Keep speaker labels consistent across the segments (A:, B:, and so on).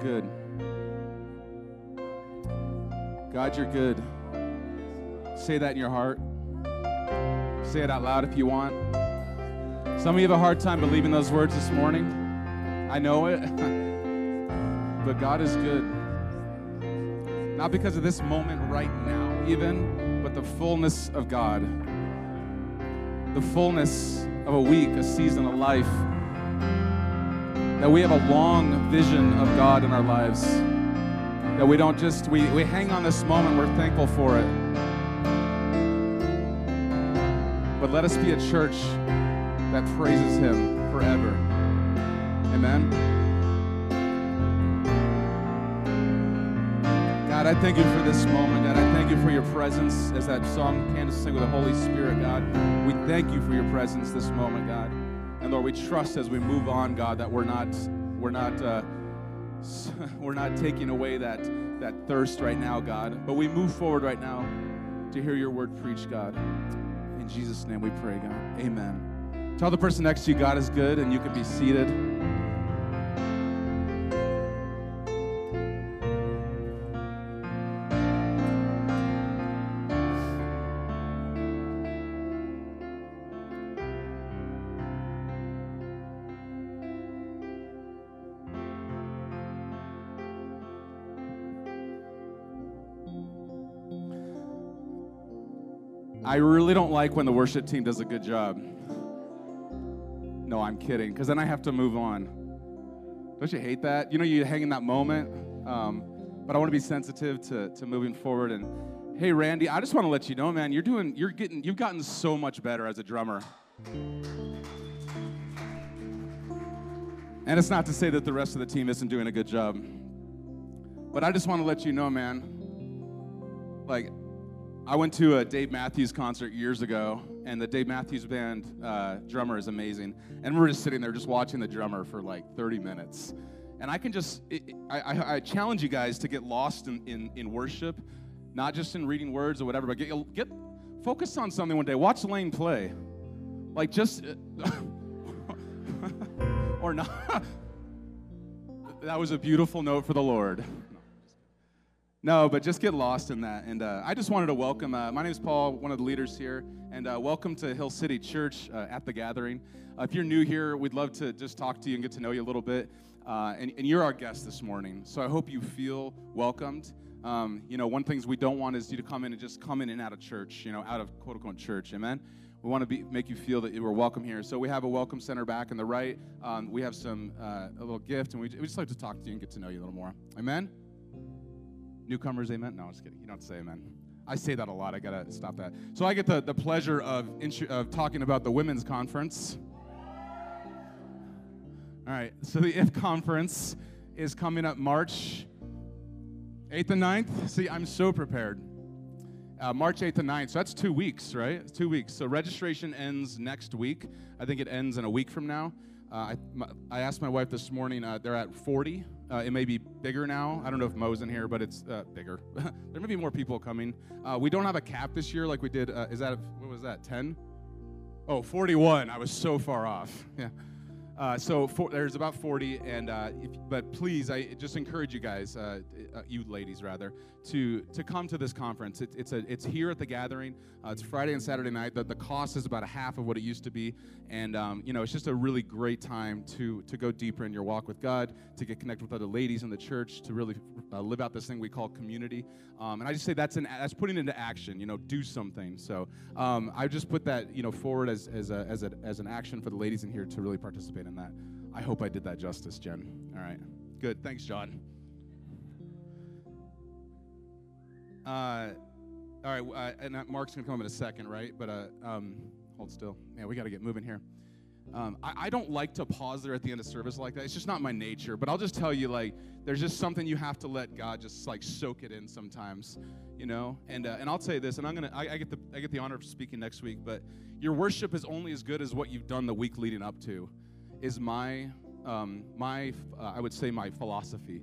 A: good. God, you're good. Say that in your heart. Say it out loud if you want. Some of you have a hard time believing those words this morning. I know it. but God is good. Not because of this moment right now, even, but the fullness of God. The fullness of a week, a season, a life. That we have a long vision of God in our lives. That we don't just, we, we hang on this moment, we're thankful for it. But let us be a church that praises Him forever. Amen. God, I thank you for this moment. God, I thank you for your presence as that song Candace sang with the Holy Spirit, God. We thank you for your presence this moment, God. And Lord, we trust as we move on, God, that we're not, we're not, uh, we're not taking away that, that thirst right now, God. But we move forward right now to hear your word preached, God. In Jesus' name we pray, God. Amen. Tell the person next to you, God is good, and you can be seated. Really don't like when the worship team does a good job. No, I'm kidding, because then I have to move on. Don't you hate that? You know, you hang in that moment. Um, but I want to be sensitive to, to moving forward. And hey, Randy, I just want to let you know, man, you're doing, you're getting, you've gotten so much better as a drummer. And it's not to say that the rest of the team isn't doing a good job. But I just want to let you know, man, like, I went to a Dave Matthews concert years ago, and the Dave Matthews Band uh, drummer is amazing. And we are just sitting there just watching the drummer for like 30 minutes. And I can just, it, I, I, I, challenge you guys to get lost in, in, in, worship, not just in reading words or whatever, but get, get focus on something one day. Watch Lane play. Like just, or not. that was a beautiful note for the Lord. No, but just get lost in that. And uh, I just wanted to welcome, uh, my name is Paul, one of the leaders here, and uh, welcome to Hill City Church uh, at the gathering. Uh, if you're new here, we'd love to just talk to you and get to know you a little bit. Uh, and, and, you're our guest this morning, so I hope you feel welcomed. Um, you know, one things we don't want is you to come in and just come in and out of church, you know, out of quote unquote church. Amen. We want to be, make you feel that you are welcome here. So we have a welcome center back on the right. Um, we have some a little gift, and we, we just like to talk to you and get to know you a little more. Amen. Newcomers, amen? No, I'm just kidding. You don't say amen. I say that a lot. I got to stop that. So I get the, the pleasure of, of talking about the women's conference. All right, so the IF conference is coming up March 8th and 9th. See, I'm so prepared. Uh, March 8th and 9th. So that's two weeks, right? It's two weeks. So registration ends next week. I think it ends in a week from now. Uh, I, my, I asked my wife this morning, uh, they're at 40. Uh, it may be bigger now. I don't know if Mo's in here, but it's uh, bigger. there may be more people coming. Uh, we don't have a cap this year like we did. Uh, is that, what was that, 10? Oh, 41. I was so far off. Yeah. Uh, so for, there's about 40, and uh, if, but please, I just encourage you guys, uh, uh you ladies rather, to to come to this conference. It, it's a it's here at the gathering. Uh, it's Friday and Saturday night. The, the cost is about a half of what it used to be, and um, you know it's just a really great time to to go deeper in your walk with God, to get connected with other ladies in the church, to really uh, live out this thing we call community. Um, and I just say that's an that's putting into action. You know, do something. So um, I just put that you know forward as as a, as a, as an action for the ladies in here to really participate in that. I hope I did that justice, Jen. All right. Good. Thanks, John. Uh, all right. Uh, and Mark's going to come in a second, right? But uh, um, hold still. Man, we got to get moving here. Um, I, I, don't like to pause there at the end of service like that. It's just not my nature. But I'll just tell you, like, there's just something you have to let God just like soak it in sometimes, you know. And uh, and I'll tell you this, and I'm gonna I, I, get the I get the honor of speaking next week. But your worship is only as good as what you've done the week leading up to is my um, my uh, I would say my philosophy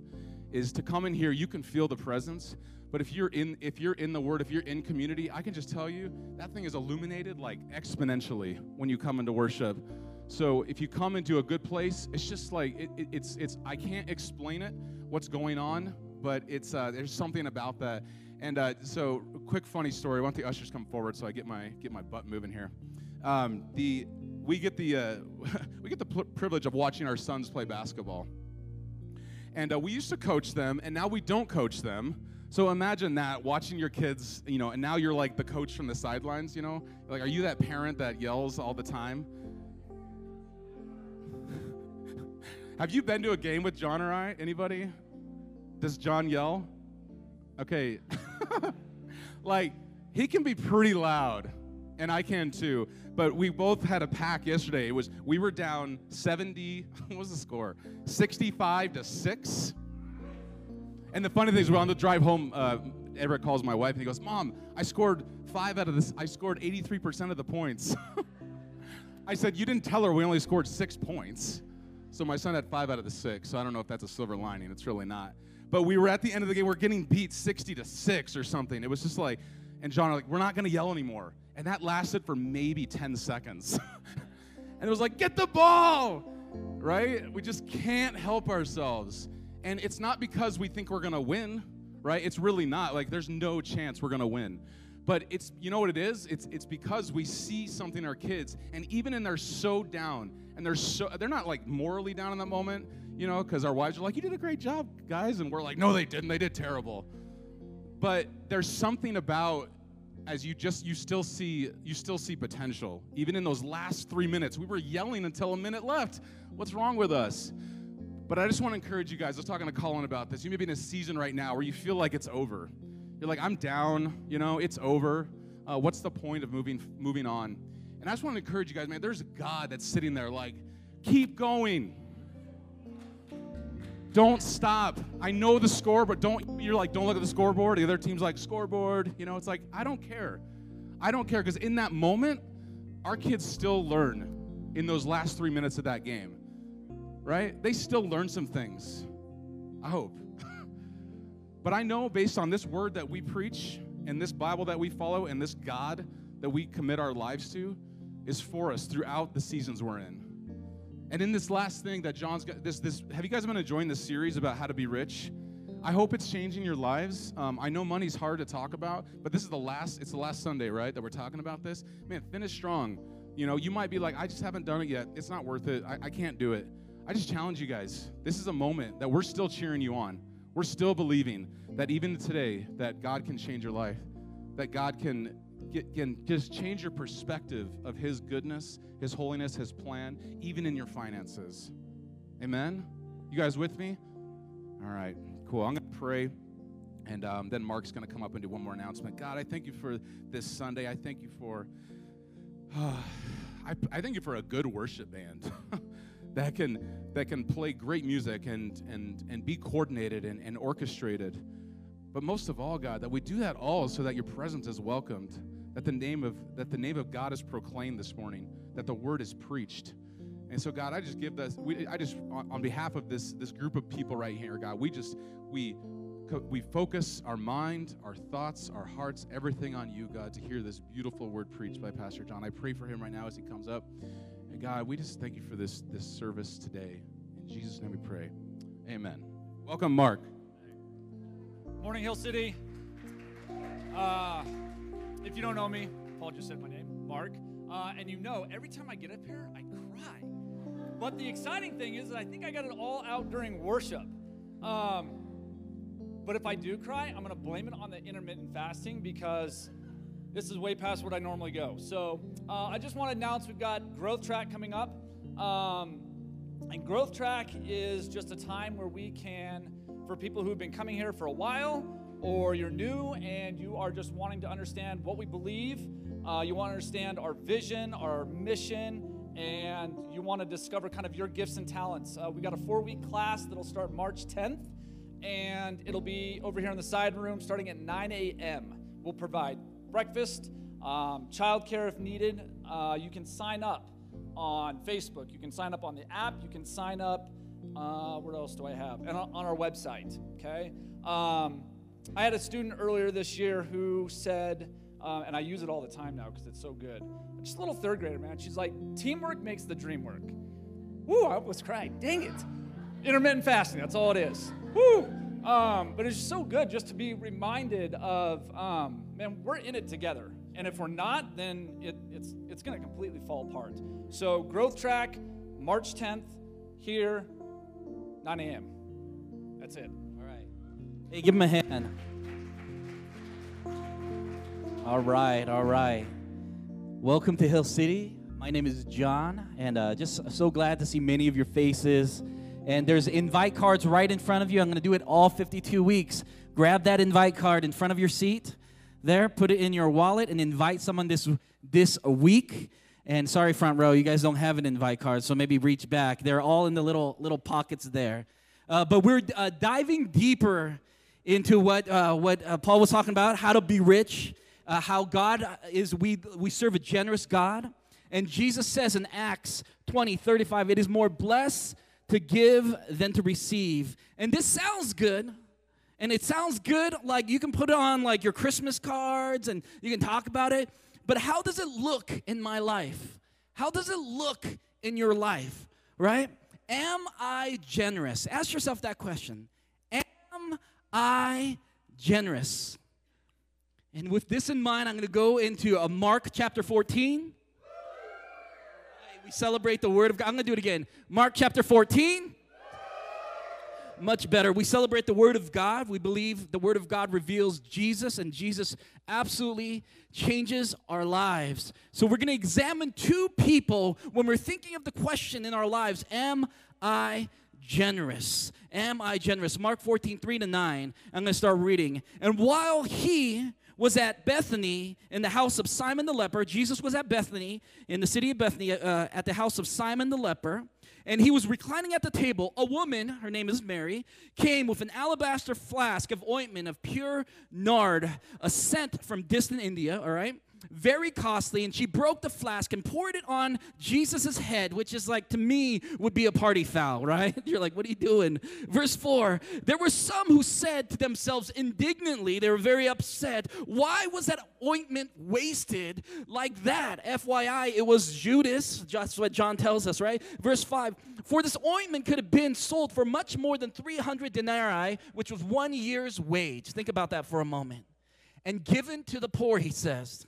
A: is to come in here. You can feel the presence, but if you're in if you're in the Word, if you're in community, I can just tell you that thing is illuminated like exponentially when you come into worship. So if you come into a good place, it's just like it, it, it's it's I can't explain it what's going on, but it's uh, there's something about that. And uh, so, quick funny story. I want the ushers come forward so I get my get my butt moving here. Um, the we get the uh, we get the privilege of watching our sons play basketball, and uh, we used to coach them, and now we don't coach them. So imagine that watching your kids, you know, and now you're like the coach from the sidelines, you know, like are you that parent that yells all the time? Have you been to a game with John or I? Anybody? Does John yell? Okay. like, he can be pretty loud, and I can too. But we both had a pack yesterday. It was we were down 70, what was the score? 65 to 6. And the funny thing is, we're on the drive home. Uh, Everett calls my wife and he goes, Mom, I scored five out of this. I scored 83% of the points. I said, You didn't tell her we only scored six points. So my son had five out of the six. So I don't know if that's a silver lining. It's really not. But we were at the end of the game. We're getting beat 60 to six or something. It was just like, and John like, we're not going to yell anymore. And that lasted for maybe 10 seconds. and it was like, get the ball, right? We just can't help ourselves. And it's not because we think we're going to win, right? It's really not. Like, there's no chance we're going to win. But it's, you know what it is? It's, it's because we see something in our kids, and even in they're so down, and they're so they're not like morally down in that moment, you know, because our wives are like, "You did a great job, guys," and we're like, "No, they didn't. They did terrible." But there's something about as you just you still see you still see potential. Even in those last three minutes we were yelling until a minute left. What's wrong with us? But i just want to encourage you guys i was talking to colin about this. You may be in a season right now where you feel like it's over. You're like i'm down you know it's over. Uh, what's the point of moving moving on? And I just want to encourage you guys, man, there's a God that's sitting there like, keep going. Don't stop. I know the score, but don't, you're like, don't look at the scoreboard. The other team's like, scoreboard. You know, it's like, I don't care. I don't care because in that moment, our kids still learn in those last three minutes of that game, right? They still learn some things. I hope. but I know based on this word that we preach and this Bible that we follow and this God that we commit our lives to, is for us throughout the seasons we're in. And in this last thing that John's got, this, this, have you guys been enjoying this series about how to be rich? I hope it's changing your lives. Um, I know money's hard to talk about, but this is the last, it's the last Sunday, right, that we're talking about this. Man, finish strong. You know, you might be like, I just haven't done it yet. It's not worth it. I, I can't do it. I just challenge you guys. This is a moment that we're still cheering you on. We're still believing that even today, that God can change your life, that God can again, just change your perspective of His goodness, His holiness, His plan, even in your finances. Amen? You guys with me? All right, cool. I'm going to pray. And um, then Mark's going to come up and do one more announcement. God, I thank you for this Sunday. I thank you for, uh, I, I thank you for a good worship band that can that can play great music and and and be coordinated and, and orchestrated. But most of all, God, that we do that all so that your presence is welcomed that the name of that the name of God is proclaimed this morning, that the word is preached. And so, God, I just give this. We, I just, on, on behalf of this this group of people right here, God, we just we we focus our mind, our thoughts, our hearts, everything on you, God, to hear this beautiful word preached by Pastor John. I pray for him right now as he comes up. And God, we just thank you for this this service today. In Jesus' name we pray. Amen. Welcome, Mark.
B: Morning, Hill City. Uh, if you don't know me, Paul just said my name, Mark. Uh, and you know, every time I get up here, I cry. But the exciting thing is that I think I got it all out during worship. Um, but if I do cry, I'm going to blame it on the intermittent fasting because this is way past what I normally go. So uh, I just want to announce we've got Growth Track coming up. Um, and Growth Track is just a time where we can, for people who've been coming here for a while, or you're new and you are just wanting to understand what we believe, uh, you want to understand our vision, our mission, and you want to discover kind of your gifts and talents. Uh, we got a four week class that'll start March 10th, and it'll be over here in the side room starting at 9 a.m. We'll provide breakfast, um, childcare if needed. Uh, you can sign up on Facebook, you can sign up on the app, you can sign up. Uh, what else do I have? And on, our website, okay? Um, I had a student earlier this year who said, uh, and I use it all the time now because it's so good. Just a little third grader, man. She's like, teamwork makes the dream work. Woo, I almost cried. Dang it. Intermittent fasting, that's all it is. Woo. Um, but it's just so good just to be reminded of, um, man, we're in it together. And if we're not, then it, it's, it's going to completely fall apart. So, Growth Track, March 10th, here, 9 a.m. That's it.
C: Hey, give him a hand. All right, all right. Welcome to Hill City. My name is John, and uh, just so glad to see many of your faces. And there's invite cards right in front of you. I'm going to do it all 52 weeks. Grab that invite card in front of your seat there, put it in your wallet, and invite someone this this week. And sorry, front row, you guys don't have an invite card, so maybe reach back. They're all in the little little pockets there. Uh, but we're uh, diving deeper into what uh, what uh, Paul was talking about: how to be rich uh, how God is, we, we serve a generous God. And Jesus says in Acts 20, 35, it is more blessed to give than to receive. And this sounds good. And it sounds good, like you can put it on like your Christmas cards and you can talk about it. But how does it look in my life? How does it look in your life, right? Am I generous? Ask yourself that question. Am I generous? And with this in mind, I'm going to go into a uh, Mark chapter 14. We celebrate the Word of God. I'm going to do it again. Mark chapter 14. Much better. We celebrate the Word of God. We believe the Word of God reveals Jesus, and Jesus absolutely changes our lives. So, we're going to examine two people when we're thinking of the question in our lives Am I generous? Am I generous? Mark 14, 3 to 9. I'm going to start reading. And while he was at Bethany in the house of Simon the leper. Jesus was at Bethany in the city of Bethany uh, at the house of Simon the leper. And he was reclining at the table. A woman, her name is Mary, came with an alabaster flask of ointment of pure nard, a scent from distant India, all right? Very costly, and she broke the flask and poured it on Jesus' head, which is like to me would be a party foul, right? You're like, what are you doing? Verse 4 There were some who said to themselves indignantly, they were very upset, why was that ointment wasted like that? FYI, it was Judas, that's what John tells us, right? Verse 5 For this ointment could have been sold for much more than 300 denarii, which was one year's wage. Think about that for a moment. And given to the poor, he says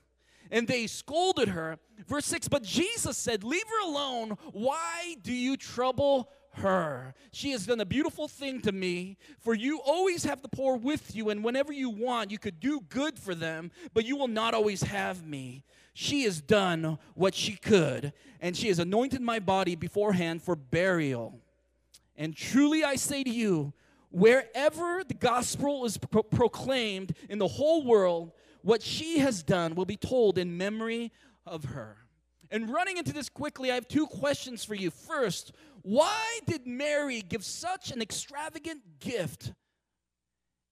C: and they scolded her. Verse 6 But Jesus said, Leave her alone. Why do you trouble her? She has done a beautiful thing to me, for you always have the poor with you, and whenever you want, you could do good for them, but you will not always have me. She has done what she could, and she has anointed my body beforehand for burial. And truly I say to you, wherever the gospel is pro- proclaimed in the whole world, what she has done will be told in memory of her. And running into this quickly, I have two questions for you. First, why did Mary give such an extravagant gift?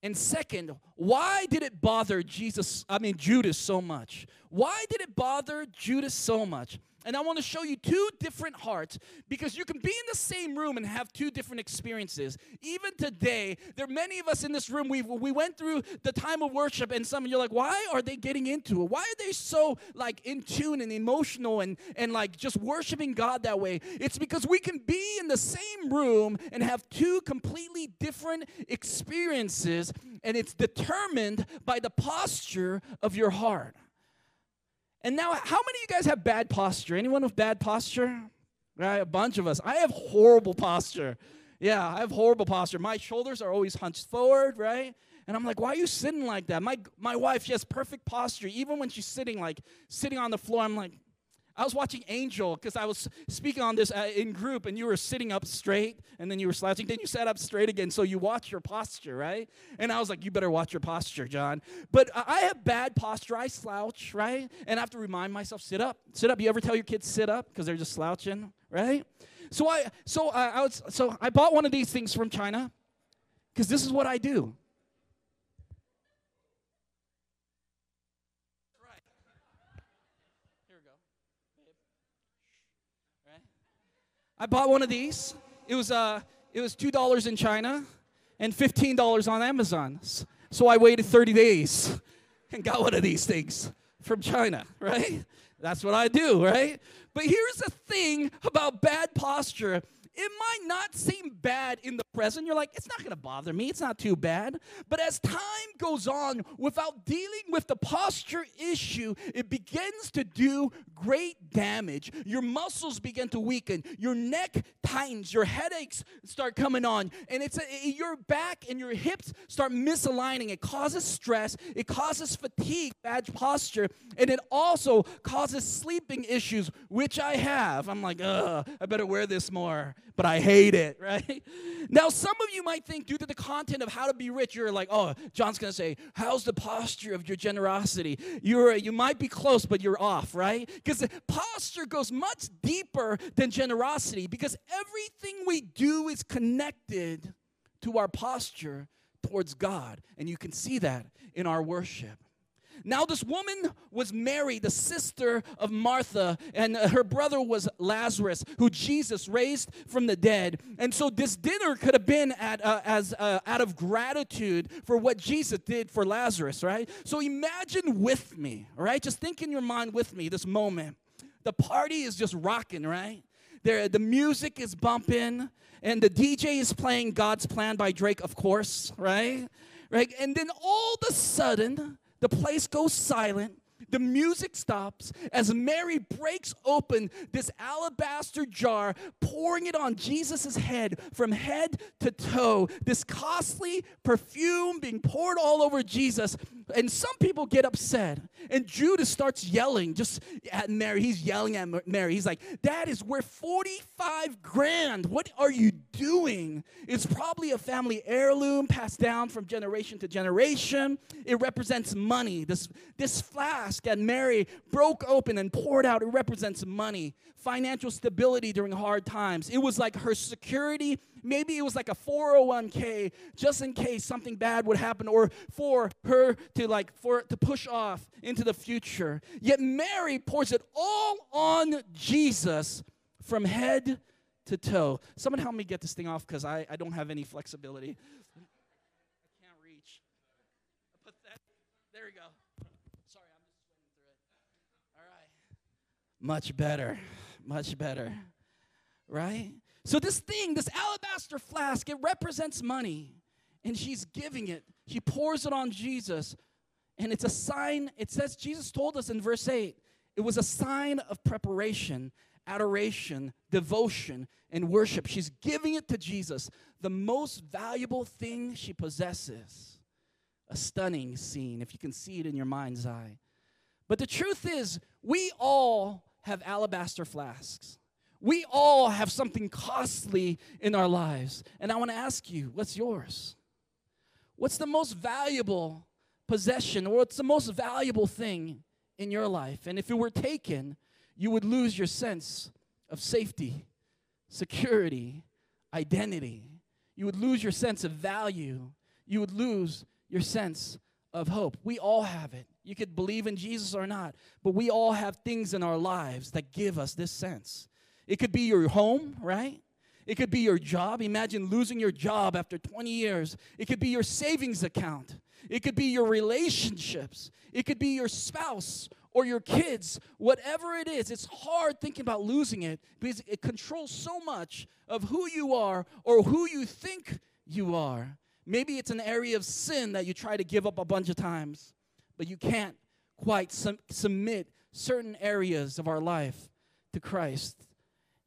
C: And second, why did it bother Jesus, I mean Judas so much? Why did it bother Judas so much? And I want to show you two different hearts because you can be in the same room and have two different experiences. Even today, there are many of us in this room, we, we went through the time of worship, and some of you are like, why are they getting into it? Why are they so like in tune and emotional and, and like just worshiping God that way? It's because we can be in the same room and have two completely different experiences, and it's determined by the posture of your heart. And now, how many of you guys have bad posture? Anyone with bad posture? Right, a bunch of us. I have horrible posture. Yeah, I have horrible posture. My shoulders are always hunched forward, right? And I'm like, why are you sitting like that? My my wife, she has perfect posture. Even when she's sitting like sitting on the floor, I'm like, I was watching Angel because I was speaking on this uh, in group, and you were sitting up straight, and then you were slouching. Then you sat up straight again, so you watch your posture, right? And I was like, you better watch your posture, John. But I have bad posture. I slouch, right? And I have to remind myself, sit up, sit up. You ever tell your kids sit up because they're just slouching, right? So I, so I, I was, so I bought one of these things from China because this is what I do. I bought one of these. It was uh, it was two dollars in China, and fifteen dollars on Amazon. So I waited thirty days and got one of these things. from China, right? That's what I do, right? But here's the thing about bad posture it might not seem bad in the present. You're like, it's not going to bother me. It's not too bad. But as time goes on, without dealing with the posture issue, it begins to do great damage. Your muscles begin to weaken. Your neck tightens. Your headaches start coming on. And it's a, your back and your hips start misaligning. It causes stress. It causes fatigue, bad posture. And it also causes sleeping issues, which I have. I'm like, ugh, I better wear this more but I hate it, right? Now, some of you might think, due to the content of how to be rich, you're like, oh, John's gonna say, how's the posture of your generosity? You're you might be close, but you're off, right? Because posture goes much deeper than generosity, because everything we do is connected to our posture towards God, and you can see that in our worship. Now, this woman was Mary, the sister of Martha, and her brother was Lazarus, who Jesus raised from the dead. And so, this dinner could have been at, uh, as uh, out of gratitude for what Jesus did for Lazarus, right? So, imagine with me, all right? Just think in your mind with me this moment. The party is just rocking, right? There, the music is bumping, and the DJ is playing God's Plan by Drake, of course, right? Right? And then all of a sudden, the place goes silent. The music stops as Mary breaks open this alabaster jar, pouring it on Jesus' head from head to toe. This costly perfume being poured all over Jesus. And some people get upset. And Judas starts yelling just at Mary. He's yelling at Mary. He's like, That is worth 45 grand. What are you doing? It's probably a family heirloom passed down from generation to generation. It represents money. This, this flask that Mary broke open and poured out, it represents money, financial stability during hard times. It was like her security. Maybe it was like a 401k just in case something bad would happen or for her to like for to push off into the future. Yet Mary pours it all on Jesus from head to toe. Someone help me get this thing off because I, I don't have any flexibility. I can't reach. There we go. Much better. Much better. Right? So, this thing, this alabaster flask, it represents money. And she's giving it. She pours it on Jesus. And it's a sign, it says, Jesus told us in verse 8, it was a sign of preparation, adoration, devotion, and worship. She's giving it to Jesus, the most valuable thing she possesses. A stunning scene, if you can see it in your mind's eye. But the truth is, we all have alabaster flasks. We all have something costly in our lives. And I want to ask you, what's yours? What's the most valuable possession or what's the most valuable thing in your life? And if it were taken, you would lose your sense of safety, security, identity. You would lose your sense of value. You would lose your sense of hope. We all have it. You could believe in Jesus or not, but we all have things in our lives that give us this sense. It could be your home, right? It could be your job. Imagine losing your job after 20 years. It could be your savings account. It could be your relationships. It could be your spouse or your kids. Whatever it is, it's hard thinking about losing it because it controls so much of who you are or who you think you are. Maybe it's an area of sin that you try to give up a bunch of times but you can't quite sum- submit certain areas of our life to Christ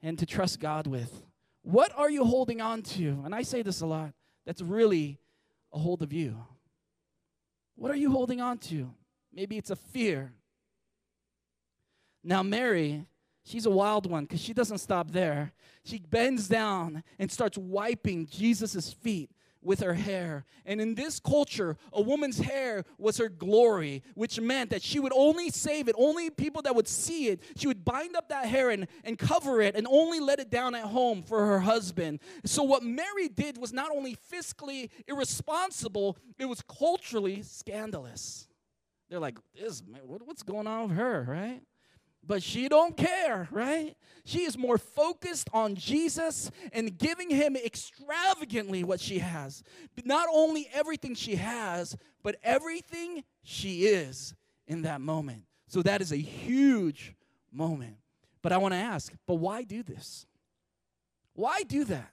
C: and to trust God with. What are you holding on to? And I say this a lot that's really a hold of you. What are you holding on to? Maybe it's a fear. Now, Mary, she's a wild one because she doesn't stop there. She bends down and starts wiping Jesus' feet with her hair. And in this culture, a woman's hair was her glory, which meant that she would only save it, only people that would see it. She would bind up that hair and, and cover it and only let it down at home for her husband. So, what Mary did was not only fiscally irresponsible, it was culturally scandalous. They're like, this, what's going on with her, right? But she don't care right she is more focused on jesus and giving him extravagantly what she has not only everything she has but everything she is in that moment So that is a huge moment. But I want to ask, but why do this? Why do that?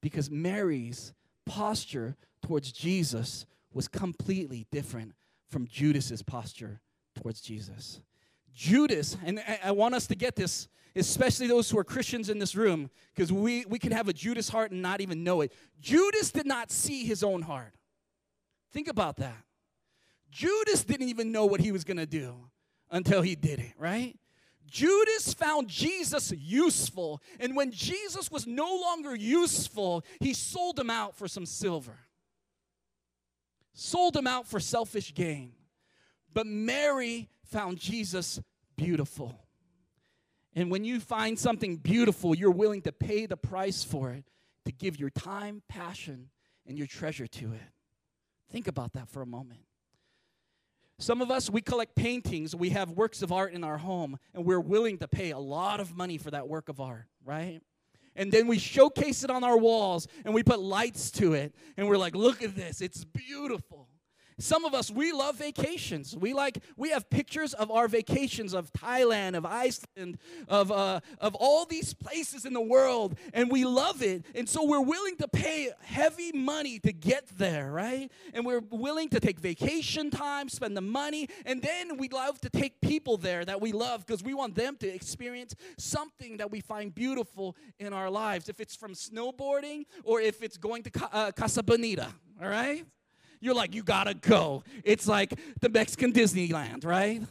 C: Because Mary's posture towards Jesus was completely different from Judas's posture towards Jesus. Judas, and I, want us to get this, especially those who are Christians in this room, because we, we can have a Judas heart and not even know it. Judas did not see his own heart. Think about that. Judas didn't even know what he was going to do until he did it, right? Judas found Jesus useful, and when Jesus was no longer useful, he sold him out for some silver. Sold him out for selfish gain. But Mary found Jesus beautiful. And when you find something beautiful, you're willing to pay the price for it, to give your time, passion, and your treasure to it. Think about that for a moment. Some of us, we collect paintings, we have works of art in our home, and we're willing to pay a lot of money for that work of art, right? And then we showcase it on our walls and we put lights to it, and we're like, look at this, it's beautiful. Some of us, we love vacations. We like, we have pictures of our vacations of Thailand, of Iceland, of, uh, of all these places in the world, and we love it. And so we're willing to pay heavy money to get there, right? And we're willing to take vacation time, spend the money, and then we love to take people there that we love because we want them to experience something that we find beautiful in our lives. If it's from snowboarding or if it's going to uh, Casa Bonita, all right? You're like, you gotta go. It's like the Mexican Disneyland, right?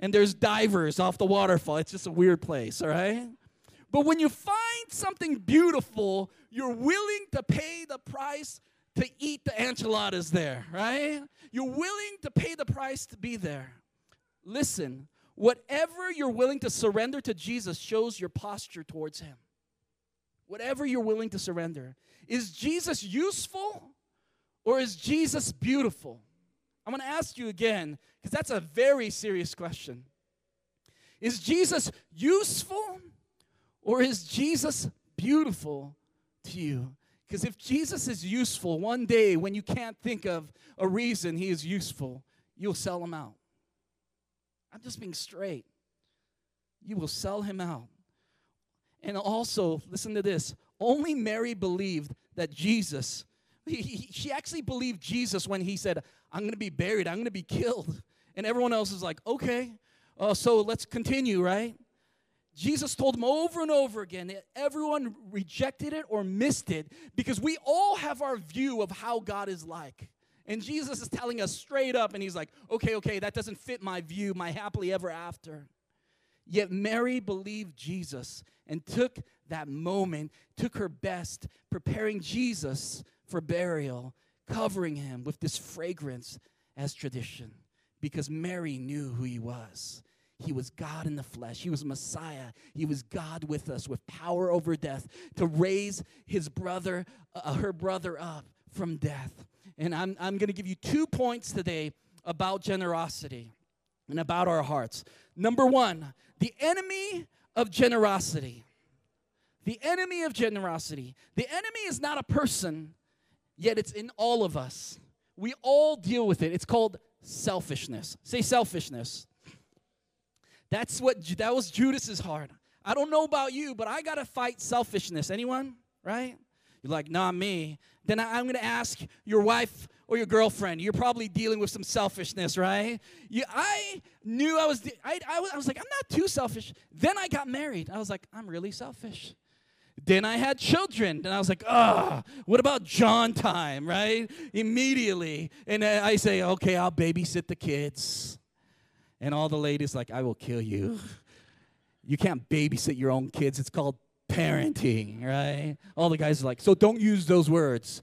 C: And there's divers off the waterfall. It's just a weird place, all right? But when you find something beautiful, you're willing to pay the price to eat the enchiladas there, right? You're willing to pay the price to be there. Listen, whatever you're willing to surrender to Jesus shows your posture towards Him. Whatever you're willing to surrender. Is Jesus useful? Or is Jesus beautiful? I'm going to ask you again because that's a very serious question. Is Jesus useful or is Jesus beautiful to you? Because if Jesus is useful, one day when you can't think of a reason he is useful, you'll sell him out. I'm just being straight. You will sell him out. And also, listen to this only Mary believed that Jesus he, he, she actually believed Jesus when he said, I'm going to be buried, I'm going to be killed. And everyone else is like, okay, uh, so let's continue, right? Jesus told them over and over again everyone rejected it or missed it because we all have our view of how God is like. And Jesus is telling us straight up, and he's like, okay, okay, that doesn't fit my view, my happily ever after. Yet Mary believed Jesus and took that moment, took her best, preparing Jesus for burial, covering him with this fragrance as tradition because Mary knew who he was. He was God in the flesh. He was Messiah. He was God with us with power over death to raise his brother, uh, her brother up from death. And I'm, I'm going to give you two points today about generosity and about our hearts. Number one, the enemy of generosity. The enemy of generosity. The enemy is not a person, yet it's in all of us. We all deal with it. It's called selfishness. Say selfishness. That's what that was Judas's heart. I don't know about you, but I got to fight selfishness. Anyone? Right? You're like, not me. Then I, am going to ask your wife or your girlfriend. You're probably dealing with some selfishness, right? You, I knew I was, I, I, was I was like, I'm not too selfish. Then I got married. I was like, I'm really selfish. Then I had children, and I was like, ah, what about John time, right? Immediately. And I say, okay, I'll babysit the kids. And all the ladies like, I will kill you. You can't babysit your own kids. It's called parenting, right? All the guys are like, so don't use those words,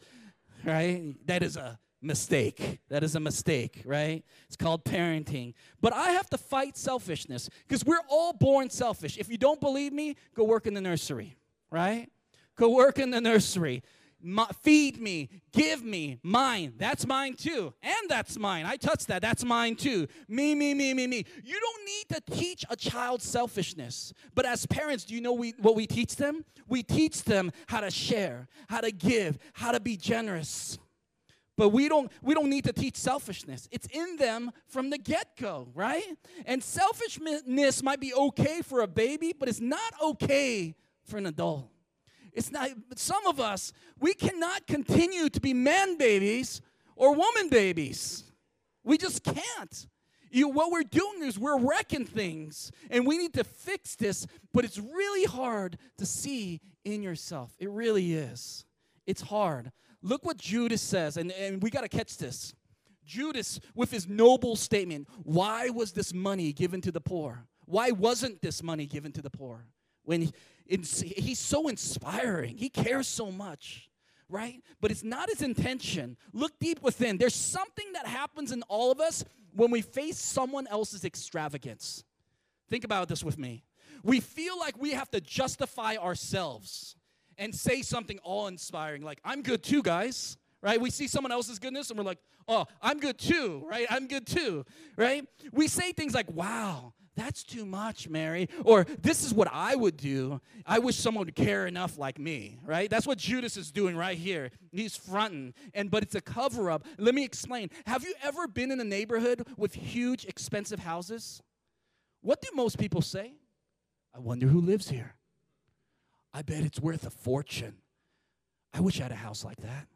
C: right? That is a mistake. That is a mistake, right? It's called parenting. But I have to fight selfishness because we're all born selfish. If you don't believe me, go work in the nursery right? Go work in the nursery. My, feed me, give me, mine. That's mine too. And that's mine. I touched that. That's mine too. Me, me, me, me, me. You don't need to teach a child selfishness. But as parents, do you know we, what we teach them? We teach them how to share, how to give, how to be generous. but we don't we don't need to teach selfishness it's in them from the get-go right and selfishness might be okay for a baby but it's not okay for an adult it's not some of us we cannot continue to be man babies or woman babies we just can't you, what we're doing is we're wrecking things and we need to fix this but it's really hard to see in yourself it really is it's hard Look what Judas says, and, and we got to catch this. Judas, with his noble statement, why was this money given to the poor? Why wasn't this money given to the poor? When he's so inspiring, he cares so much, right? But it's not his intention. Look deep within. There's something that happens in all of us when we face someone else's extravagance. Think about this with me. We feel like we have to justify ourselves and say something awe inspiring like, I'm good too, guys, right? We see someone else's goodness and we're like, oh, I'm good too, right? I'm good too, right? We say things like, wow, that's too much, Mary. Or this is what I would do. I wish someone would care enough like me, right? That's what Judas is doing right here. He's fronting, and but it's a cover up. Let me explain. Have you ever been in a neighborhood with huge, expensive houses? What do most people say? I wonder who lives here. I bet it's worth a fortune. I wish I had a house like that.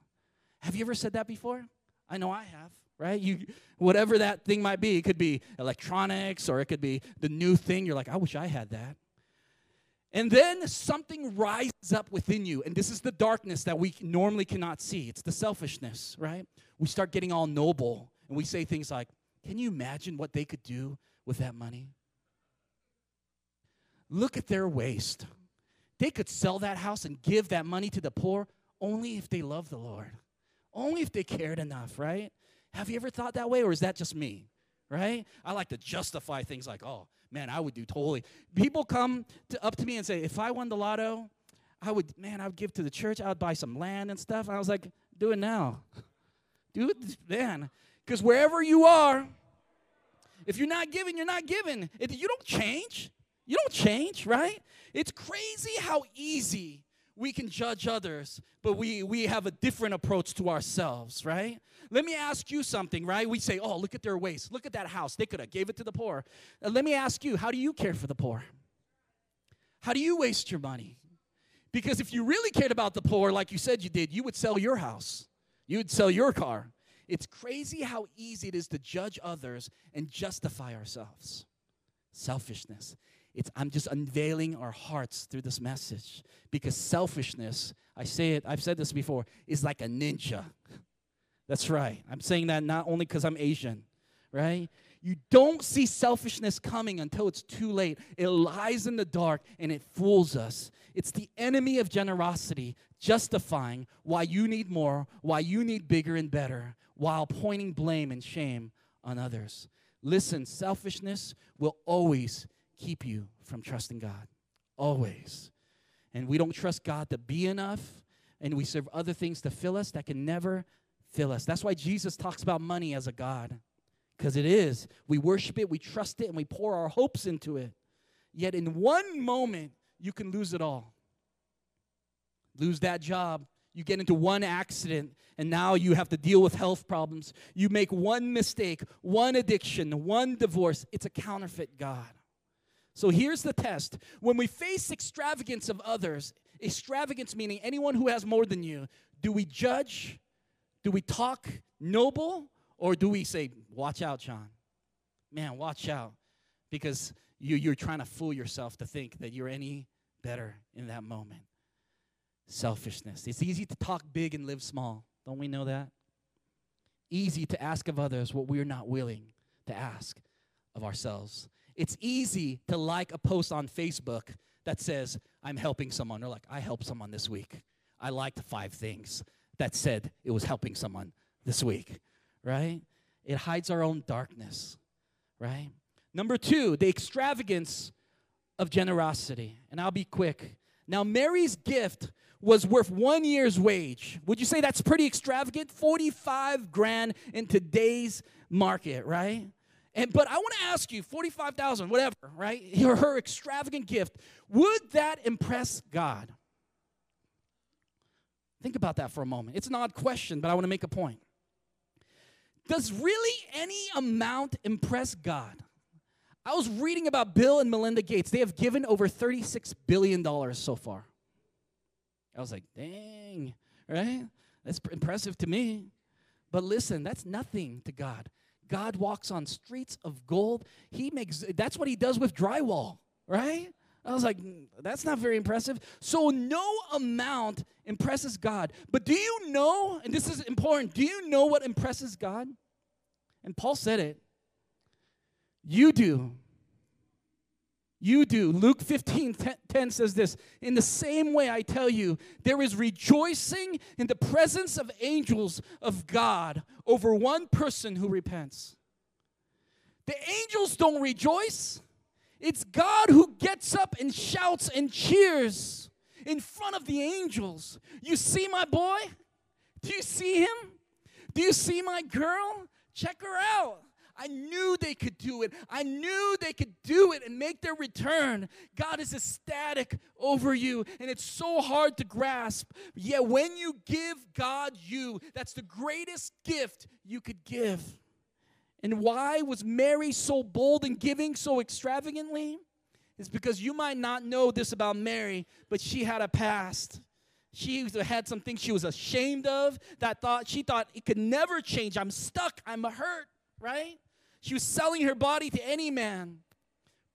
C: Have you ever said that before? I know I have, right? You whatever that thing might be, it could be electronics or it could be the new thing. You're like, I wish I had that. And then something rises up within you, and this is the darkness that we normally cannot see. It's the selfishness, right? We start getting all noble and we say things like, Can you imagine what they could do with that money? Look at their waste. They could sell that house and give that money to the poor only if they love the Lord, only if they cared enough, right? Have you ever thought that way, or is that just me? Right? I like to justify things like, oh, man, I would do totally. People come to, up to me and say, if I won the lotto, I would, man, I would give to the church, I would buy some land and stuff. And I was like, do it now. Do it then. Because wherever you are, if you're not giving, you're not giving. If you don't change. You don't change, right? It's crazy how easy we can judge others, but we, we have a different approach to ourselves, right? Let me ask you something, right? We say, oh, look at their waste. Look at that house. They could have gave it to the poor. Uh, let me ask you, how do you care for the poor? How do you waste your money? Because if you really cared about the poor, like you said you did, you would sell your house. You would sell your car. It's crazy how easy it is to judge others and justify ourselves. Selfishness. It's, I'm just unveiling our hearts through this message because selfishness, I say it, I've said this before, is like a ninja. That's right. I'm saying that not only because I'm Asian, right? You don't see selfishness coming until it's too late. It lies in the dark and it fools us. It's the enemy of generosity, justifying why you need more, why you need bigger and better, while pointing blame and shame on others. Listen, selfishness will always keep you from trusting God. Always. And we don't trust God to be enough, and we serve other things to fill us that can never fill us. That's why Jesus talks about money as a God, because it is. We worship it, we trust it, and we pour our hopes into it. Yet in one moment, you can lose it all. Lose that job. You get into one accident, and now you have to deal with health problems. You make one mistake, one addiction, one divorce. It's a counterfeit God. So here's the test. When we face extravagance of others, extravagance meaning anyone who has more than you, do we judge? Do we talk noble? Or do we say, watch out, John? Man, watch out. Because you, you're trying to fool yourself to think that you're any better in that moment. Selfishness. It's easy to talk big and live small. Don't we know that? Easy to ask of others what we're not willing to ask of ourselves. It's easy to like a post on Facebook that says, I'm helping someone. Or like, I helped someone this week. I liked five things that said it was helping someone this week, right? It hides our own darkness, right? Number two, the extravagance of generosity. And I'll be quick. Now, Mary's gift was worth one year's wage. Would you say that's pretty extravagant? 45 grand in today's market, right? And, but I want to ask you 45,000, whatever, right? Her, her extravagant gift. Would that impress God? Think about that for a moment. It's an odd question, but I want to make a point. Does really any amount impress God? I was reading about Bill and Melinda Gates. They have given over $36 billion so far. I was like, dang, right? That's impressive to me. But listen, that's nothing to God. God walks on streets of gold. He makes that's what he does with drywall, right? I was like, "Mm, that's not very impressive. So no amount impresses God. But do you know, and this is important, do you know what impresses God? And Paul said it. You do. You do. Luke 15 10, 10 says this In the same way, I tell you, there is rejoicing in the presence of angels of God over one person who repents. The angels don't rejoice, it's God who gets up and shouts and cheers in front of the angels. You see my boy? Do you see him? Do you see my girl? Check her out. I knew they could do it. I knew they could do it and make their return. God is ecstatic over you, and it's so hard to grasp. Yet, when you give God you, that's the greatest gift you could give. And why was Mary so bold in giving so extravagantly? It's because you might not know this about Mary, but she had a past. She had some things she was ashamed of that thought she thought it could never change. I'm stuck. I'm hurt, right? She was selling her body to any man,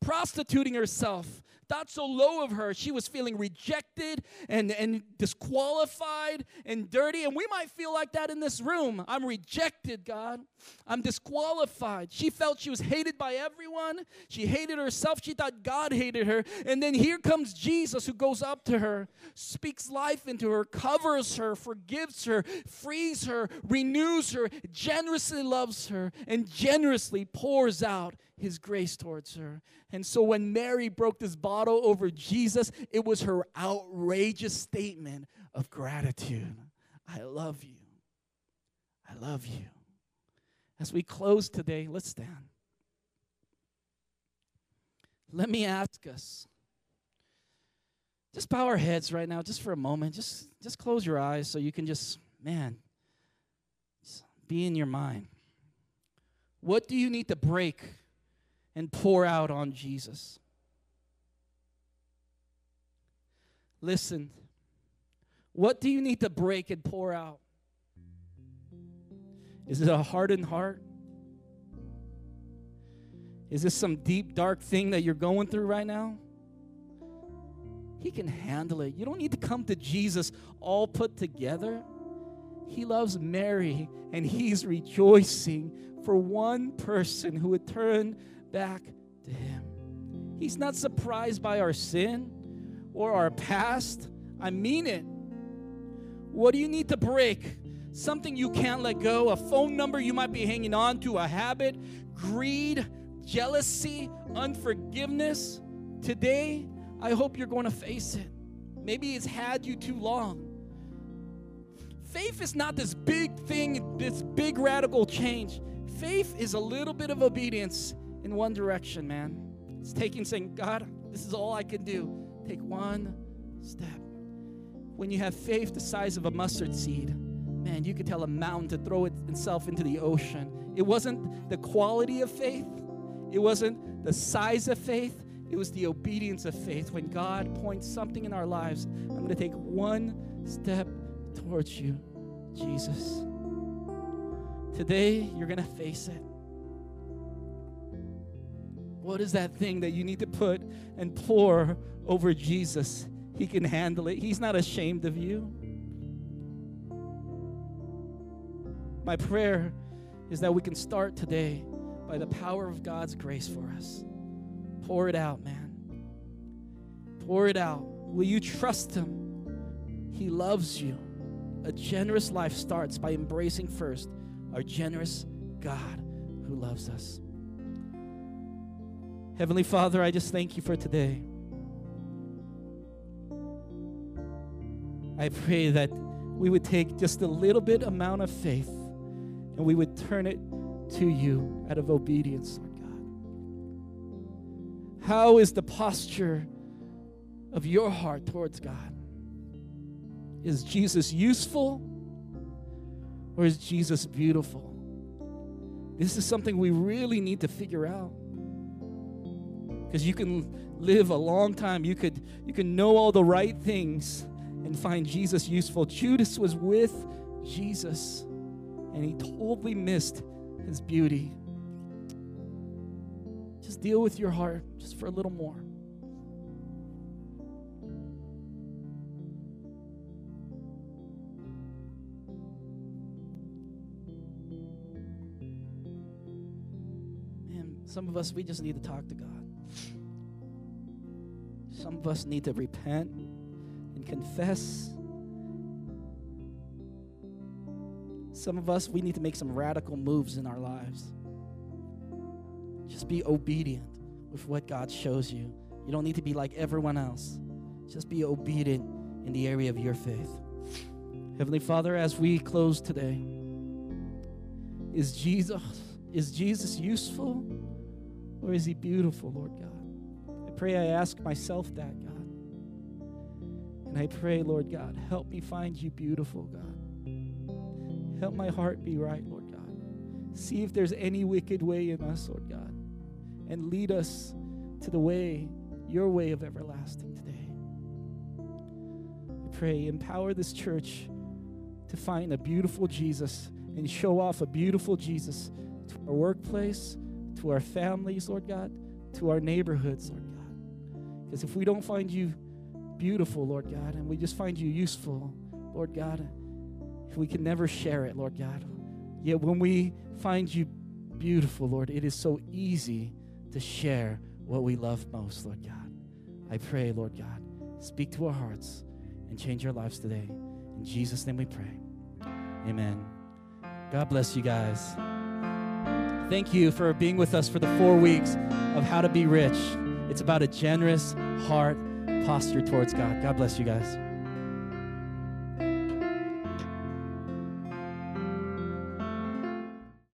C: prostituting herself. Thought so low of her. She was feeling rejected and, and disqualified and dirty. And we might feel like that in this room. I'm rejected, God. I'm disqualified. She felt she was hated by everyone. She hated herself. She thought God hated her. And then here comes Jesus who goes up to her, speaks life into her, covers her, forgives her, frees her, renews her, generously loves her, and generously pours out his grace towards her. And so when Mary broke this over Jesus, it was her outrageous statement of gratitude. I love you. I love you. As we close today, let's stand. Let me ask us. Just bow our heads right now, just for a moment. Just, just close your eyes so you can just, man, just be in your mind. What do you need to break and pour out on Jesus? Listen, what do you need to break and pour out? Is it a hardened heart? Is this some deep, dark thing that you're going through right now? He can handle it. You don't need to come to Jesus all put together. He loves Mary and he's rejoicing for one person who would turn back to him. He's not surprised by our sin or our past. I mean it. What do you need to break? Something you can't let go, a phone number you might be hanging on to, a habit, greed, jealousy, unforgiveness. Today, I hope you're going to face it. Maybe it's had you too long. Faith is not this big thing, this big radical change. Faith is a little bit of obedience in one direction, man. It's taking saying, God, this is all I can do. Take one step. When you have faith the size of a mustard seed, man, you could tell a mountain to throw itself into the ocean. It wasn't the quality of faith, it wasn't the size of faith, it was the obedience of faith. When God points something in our lives, I'm going to take one step towards you, Jesus. Today, you're going to face it. What is that thing that you need to put and pour over Jesus? He can handle it. He's not ashamed of you. My prayer is that we can start today by the power of God's grace for us. Pour it out, man. Pour it out. Will you trust Him? He loves you. A generous life starts by embracing first our generous God who loves us. Heavenly Father, I just thank you for today. I pray that we would take just a little bit amount of faith and we would turn it to you out of obedience, Lord God. How is the posture of your heart towards God? Is Jesus useful or is Jesus beautiful? This is something we really need to figure out. Because you can live a long time. You could you can know all the right things and find Jesus useful. Judas was with Jesus and he totally missed his beauty. Just deal with your heart just for a little more. Some of us, we just need to talk to God. Some of us need to repent confess. Some of us, we need to make some radical moves in our lives. Just be obedient with what God shows you. You don't need to be like everyone else. Just be obedient in the area of your faith. Heavenly Father, as we close today, is Jesus is Jesus useful or is he beautiful, Lord God? I pray I ask myself that, God. And I pray, Lord God, help me find you beautiful, God. Help my heart be right, Lord God. See if there's any wicked way in us, Lord God. And lead us to the way, your way of everlasting today. I pray, empower this church to find a beautiful Jesus and show off a beautiful Jesus to our workplace, to our families, Lord God, to our neighborhoods, Lord God. Because if we don't find you beautiful, Lord God, and we just find you useful, Lord God, we can never share it, Lord God. Yet when we find you beautiful, Lord, it is so easy to share what we love most, Lord God. I pray, Lord God, speak to our hearts and change our lives today. In Jesus' name we pray. Amen. God bless you guys. Thank you for being with us for the four weeks of How to Be Rich. It's about a generous heart posture towards God. God bless you guys.